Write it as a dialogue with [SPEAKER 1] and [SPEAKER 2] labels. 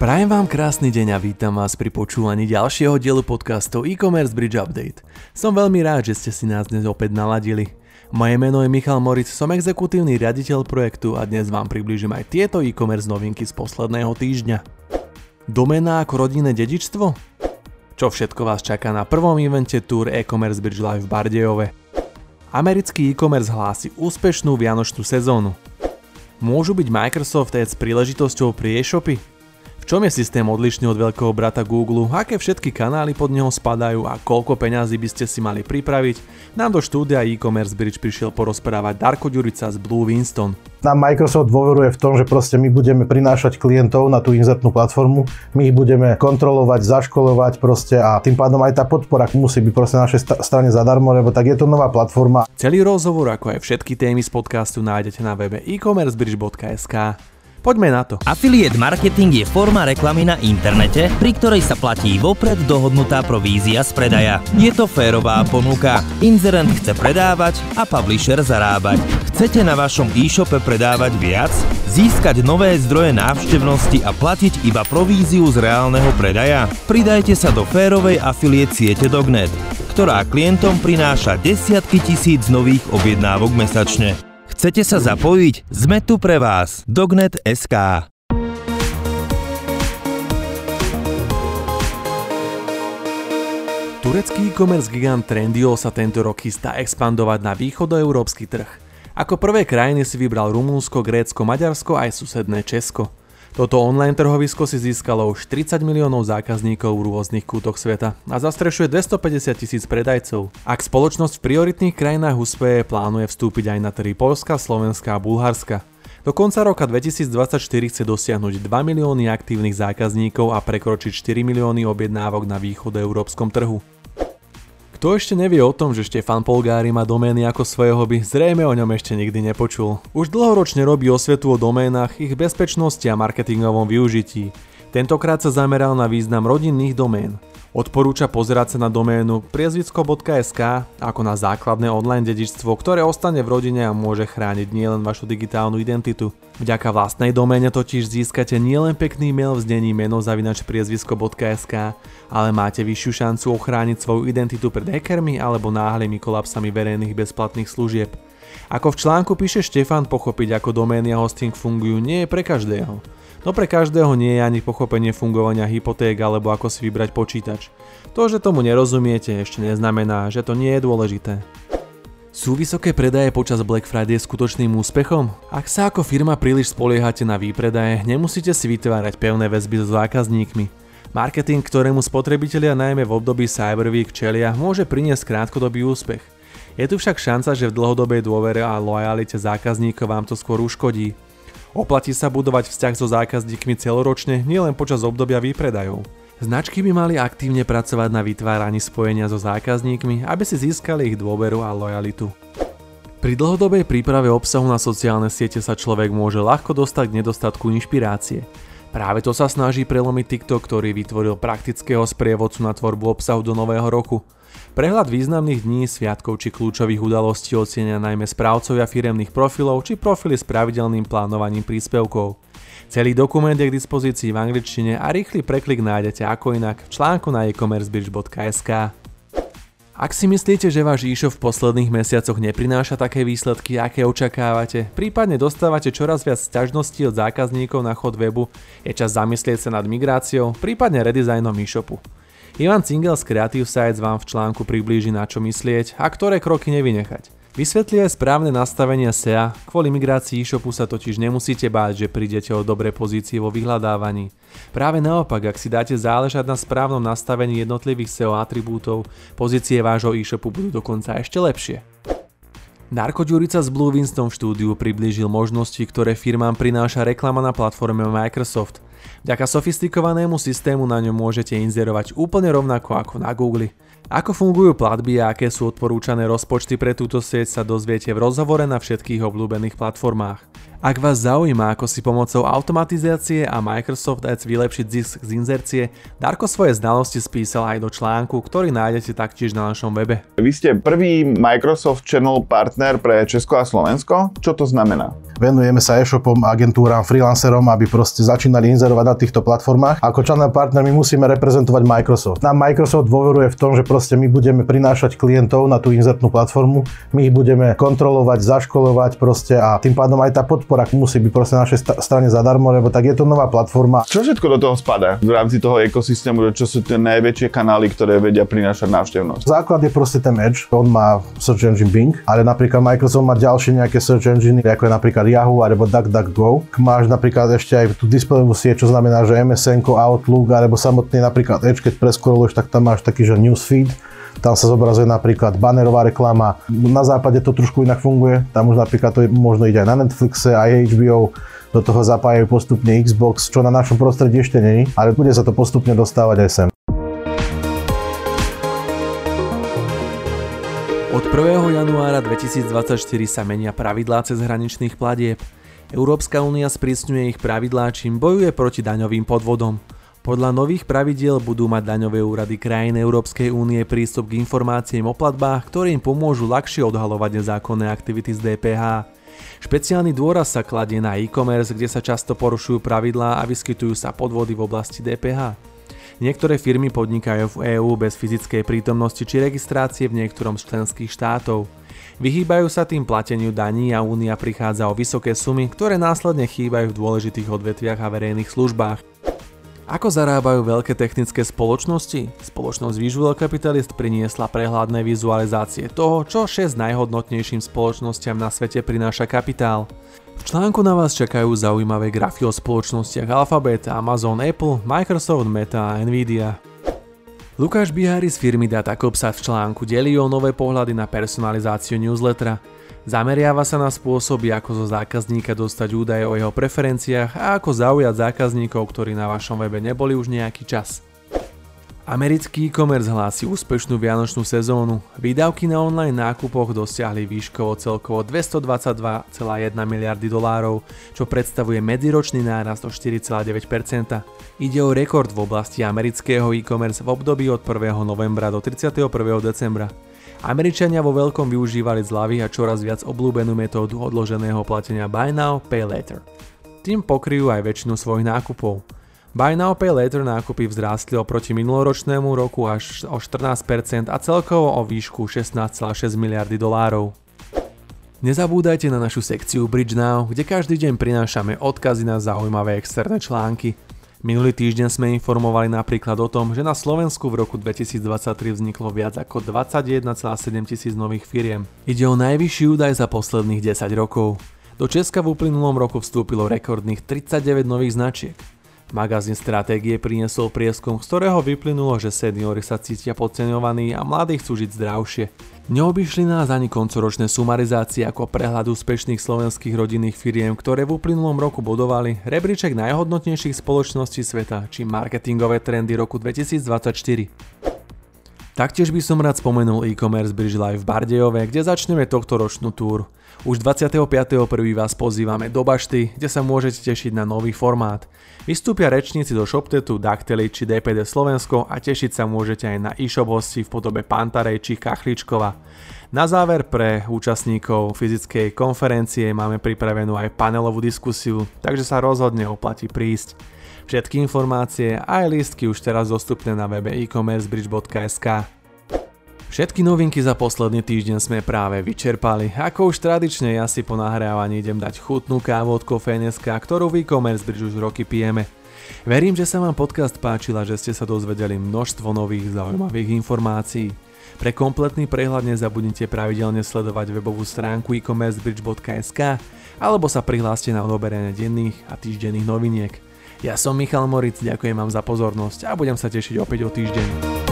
[SPEAKER 1] Prajem vám krásny deň a vítam vás pri počúvaní ďalšieho dielu podcastov e-commerce Bridge Update. Som veľmi rád, že ste si nás dnes opäť naladili. Moje meno je Michal Moritz, som exekutívny riaditeľ projektu a dnes vám približím aj tieto e-commerce novinky z posledného týždňa. Domena ako rodinné dedičstvo? Čo všetko vás čaká na prvom evente Tour e-commerce Bridge Live v Bardejove? Americký e-commerce hlási úspešnú vianočnú sezónu. Môžu byť Microsoft Ads príležitosťou pri e-shopy? Čom je systém odlišný od veľkého brata Google, aké všetky kanály pod neho spadajú a koľko peňazí by ste si mali pripraviť, nám do štúdia e-commerce bridge prišiel porozprávať Darko Ďurica z Blue Winston.
[SPEAKER 2] Nám Microsoft dôveruje v tom, že proste my budeme prinášať klientov na tú inzertnú platformu, my ich budeme kontrolovať, zaškolovať proste a tým pádom aj tá podpora musí byť proste na našej strane zadarmo, lebo tak je to nová platforma.
[SPEAKER 1] Celý rozhovor, ako aj všetky témy z podcastu nájdete na webe e-commercebridge.sk. Poďme na to.
[SPEAKER 3] Affiliate marketing je forma reklamy na internete, pri ktorej sa platí vopred dohodnutá provízia z predaja. Je to férová ponuka. Inzerent chce predávať a publisher zarábať. Chcete na vašom e-shope predávať viac? Získať nové zdroje návštevnosti a platiť iba províziu z reálneho predaja? Pridajte sa do férovej afiliate siete Dognet, ktorá klientom prináša desiatky tisíc nových objednávok mesačne. Chcete sa zapojiť? Sme tu pre vás. Dognet.sk
[SPEAKER 1] Turecký e-commerce gigant Trendyol sa tento rok chystá expandovať na východoeurópsky trh. Ako prvé krajiny si vybral Rumúnsko, Grécko, Maďarsko aj susedné Česko. Toto online trhovisko si získalo už 30 miliónov zákazníkov v rôznych kútoch sveta a zastrešuje 250 tisíc predajcov. Ak spoločnosť v prioritných krajinách úspeje, plánuje vstúpiť aj na trhy Polska, Slovenska a Bulharska. Do konca roka 2024 chce dosiahnuť 2 milióny aktívnych zákazníkov a prekročiť 4 milióny objednávok na európskom trhu. Kto ešte nevie o tom, že Štefan Polgári má domény ako svoje hobby, zrejme o ňom ešte nikdy nepočul. Už dlhoročne robí osvetu o doménach, ich bezpečnosti a marketingovom využití. Tentokrát sa zameral na význam rodinných domén. Odporúča pozerať sa na doménu priezvisko.sk ako na základné online dedičstvo, ktoré ostane v rodine a môže chrániť nielen vašu digitálnu identitu. Vďaka vlastnej doméne totiž získate nielen pekný mail v znení meno zavinač priezvisko.sk, ale máte vyššiu šancu ochrániť svoju identitu pred hackermi alebo náhlymi kolapsami verejných bezplatných služieb. Ako v článku píše Štefan, pochopiť ako domény a hosting fungujú nie je pre každého. No pre každého nie je ani pochopenie fungovania hypoték alebo ako si vybrať počítač. To, že tomu nerozumiete, ešte neznamená, že to nie je dôležité. Sú vysoké predaje počas Black Friday skutočným úspechom? Ak sa ako firma príliš spoliehate na výpredaje, nemusíte si vytvárať pevné väzby so zákazníkmi. Marketing, ktorému spotrebitelia najmä v období Cyber Week čelia, môže priniesť krátkodobý úspech. Je tu však šanca, že v dlhodobej dôvere a lojalite zákazníkov vám to skôr uškodí. Oplatí sa budovať vzťah so zákazníkmi celoročne, nielen počas obdobia výpredajov. Značky by mali aktívne pracovať na vytváraní spojenia so zákazníkmi, aby si získali ich dôveru a lojalitu. Pri dlhodobej príprave obsahu na sociálne siete sa človek môže ľahko dostať k nedostatku inšpirácie. Práve to sa snaží prelomiť TikTok, ktorý vytvoril praktického sprievodcu na tvorbu obsahu do nového roku. Prehľad významných dní, sviatkov či kľúčových udalostí ocenia najmä správcovia firemných profilov či profily s pravidelným plánovaním príspevkov. Celý dokument je k dispozícii v angličtine a rýchly preklik nájdete ako inak v článku na e-commercebridge.sk. Ak si myslíte, že váš e-shop v posledných mesiacoch neprináša také výsledky, aké očakávate, prípadne dostávate čoraz viac sťažností od zákazníkov na chod webu, je čas zamyslieť sa nad migráciou, prípadne redesignom e-shopu. Ivan Cingel z Creative Sites vám v článku priblíži na čo myslieť a ktoré kroky nevynechať. Vysvetlí aj správne nastavenia SEA, kvôli migrácii e-shopu sa totiž nemusíte báť, že prídete o dobré pozície vo vyhľadávaní. Práve naopak, ak si dáte záležať na správnom nastavení jednotlivých SEO atribútov, pozície vášho e-shopu budú dokonca ešte lepšie. Darko Ďurica z Blue Winston v štúdiu priblížil možnosti, ktoré firmám prináša reklama na platforme Microsoft. Vďaka sofistikovanému systému na ňom môžete inzerovať úplne rovnako ako na Google. Ako fungujú platby a aké sú odporúčané rozpočty pre túto sieť sa dozviete v rozhovore na všetkých obľúbených platformách. Ak vás zaujíma, ako si pomocou automatizácie a Microsoft Ads vylepšiť zisk z inzercie, Darko svoje znalosti spísal aj do článku, ktorý nájdete taktiež na našom webe.
[SPEAKER 4] Vy ste prvý Microsoft Channel partner pre Česko a Slovensko. Čo to znamená?
[SPEAKER 2] Venujeme sa e-shopom, agentúram, freelancerom, aby proste začínali inzerovať na týchto platformách. Ako channel partner my musíme reprezentovať Microsoft. Nám Microsoft dôveruje v tom, že proste my budeme prinášať klientov na tú inzertnú platformu, my ich budeme kontrolovať, zaškolovať proste a tým pádom aj tá podpora musí byť proste na našej strane zadarmo, lebo tak je to nová platforma.
[SPEAKER 4] Čo všetko do toho spadá v rámci toho ekosystému, čo sú tie najväčšie kanály, ktoré vedia prinášať návštevnosť?
[SPEAKER 2] Základ je proste ten Edge, on má search engine Bing, ale napríklad Microsoft má ďalšie nejaké search engine, ako je napríklad Yahoo alebo DuckDuckGo. Máš napríklad ešte aj tú displejovú sieť, čo znamená, že MSN, Outlook alebo samotný napríklad Edge, keď preskoroluješ, tak tam máš taký, že newsfeed, tam sa zobrazuje napríklad banerová reklama. Na západe to trošku inak funguje. Tam už napríklad to je, možno ide aj na Netflixe, aj HBO. Do toho zapájajú postupne Xbox, čo na našom prostredí ešte není, ale bude sa to postupne dostávať aj sem.
[SPEAKER 1] Od 1. januára 2024 sa menia pravidlá cez hraničných platieb. Európska únia sprísňuje ich pravidlá, čím bojuje proti daňovým podvodom. Podľa nových pravidiel budú mať daňové úrady krajín Európskej únie prístup k informáciám o platbách, ktoré im pomôžu ľahšie odhalovať nezákonné aktivity z DPH. Špeciálny dôraz sa kladie na e-commerce, kde sa často porušujú pravidlá a vyskytujú sa podvody v oblasti DPH. Niektoré firmy podnikajú v EÚ bez fyzickej prítomnosti či registrácie v niektorom z členských štátov. Vyhýbajú sa tým plateniu daní a únia prichádza o vysoké sumy, ktoré následne chýbajú v dôležitých odvetviach a verejných službách. Ako zarábajú veľké technické spoločnosti? Spoločnosť Visual Capitalist priniesla prehľadné vizualizácie toho, čo 6 najhodnotnejším spoločnosťam na svete prináša kapitál. V článku na vás čakajú zaujímavé grafy o spoločnostiach Alphabet, Amazon, Apple, Microsoft, Meta a Nvidia. Lukáš Bihári z firmy Datacop sa v článku delí o nové pohľady na personalizáciu newslettera. Zameriava sa na spôsoby, ako zo zákazníka dostať údaje o jeho preferenciách a ako zaujať zákazníkov, ktorí na vašom webe neboli už nejaký čas. Americký e-commerce hlási úspešnú vianočnú sezónu. Výdavky na online nákupoch dosiahli výškovo celkovo 222,1 miliardy dolárov, čo predstavuje medziročný nárast o 4,9%. Ide o rekord v oblasti amerického e-commerce v období od 1. novembra do 31. decembra. Američania vo veľkom využívali zľavy a čoraz viac obľúbenú metódu odloženého platenia Buy Now, Pay Later. Tým pokryjú aj väčšinu svojich nákupov. Buy Now Pay Later nákupy vzrástli oproti minuloročnému roku až o 14% a celkovo o výšku 16,6 miliardy dolárov. Nezabúdajte na našu sekciu Bridge Now, kde každý deň prinášame odkazy na zaujímavé externé články. Minulý týždeň sme informovali napríklad o tom, že na Slovensku v roku 2023 vzniklo viac ako 21,7 tisíc nových firiem. Ide o najvyšší údaj za posledných 10 rokov. Do Česka v uplynulom roku vstúpilo rekordných 39 nových značiek. Magazín Stratégie priniesol prieskum, z ktorého vyplynulo, že seniory sa cítia podceňovaní a mladí chcú žiť zdravšie. Neobyšli nás ani koncoročné sumarizácie ako prehľad úspešných slovenských rodinných firiem, ktoré v uplynulom roku bodovali rebríček najhodnotnejších spoločností sveta či marketingové trendy roku 2024. Taktiež by som rád spomenul e-commerce Bridge Live v Bardejove, kde začneme tohto ročnú túr. Už 25.1. vás pozývame do Bašty, kde sa môžete tešiť na nový formát. Vystúpia rečníci do ShopTetu, Dactily či DPD Slovensko a tešiť sa môžete aj na e-shop hosti v podobe Pantarej či Kachličkova. Na záver pre účastníkov fyzickej konferencie máme pripravenú aj panelovú diskusiu, takže sa rozhodne oplatí prísť. Všetky informácie aj lístky už teraz dostupné na webe e-commercebridge.sk. Všetky novinky za posledný týždeň sme práve vyčerpali. Ako už tradične ja si po nahrávaní idem dať chutnú kávu od Kofenesk, ktorú v e-commerce bridge už roky pijeme. Verím, že sa vám podcast páčil že ste sa dozvedeli množstvo nových zaujímavých informácií. Pre kompletný prehľad nezabudnite pravidelne sledovať webovú stránku e-commercebridge.sk alebo sa prihláste na odoberanie denných a týždenných noviniek. Ja som Michal Moric, ďakujem vám za pozornosť a budem sa tešiť opäť o týždeň.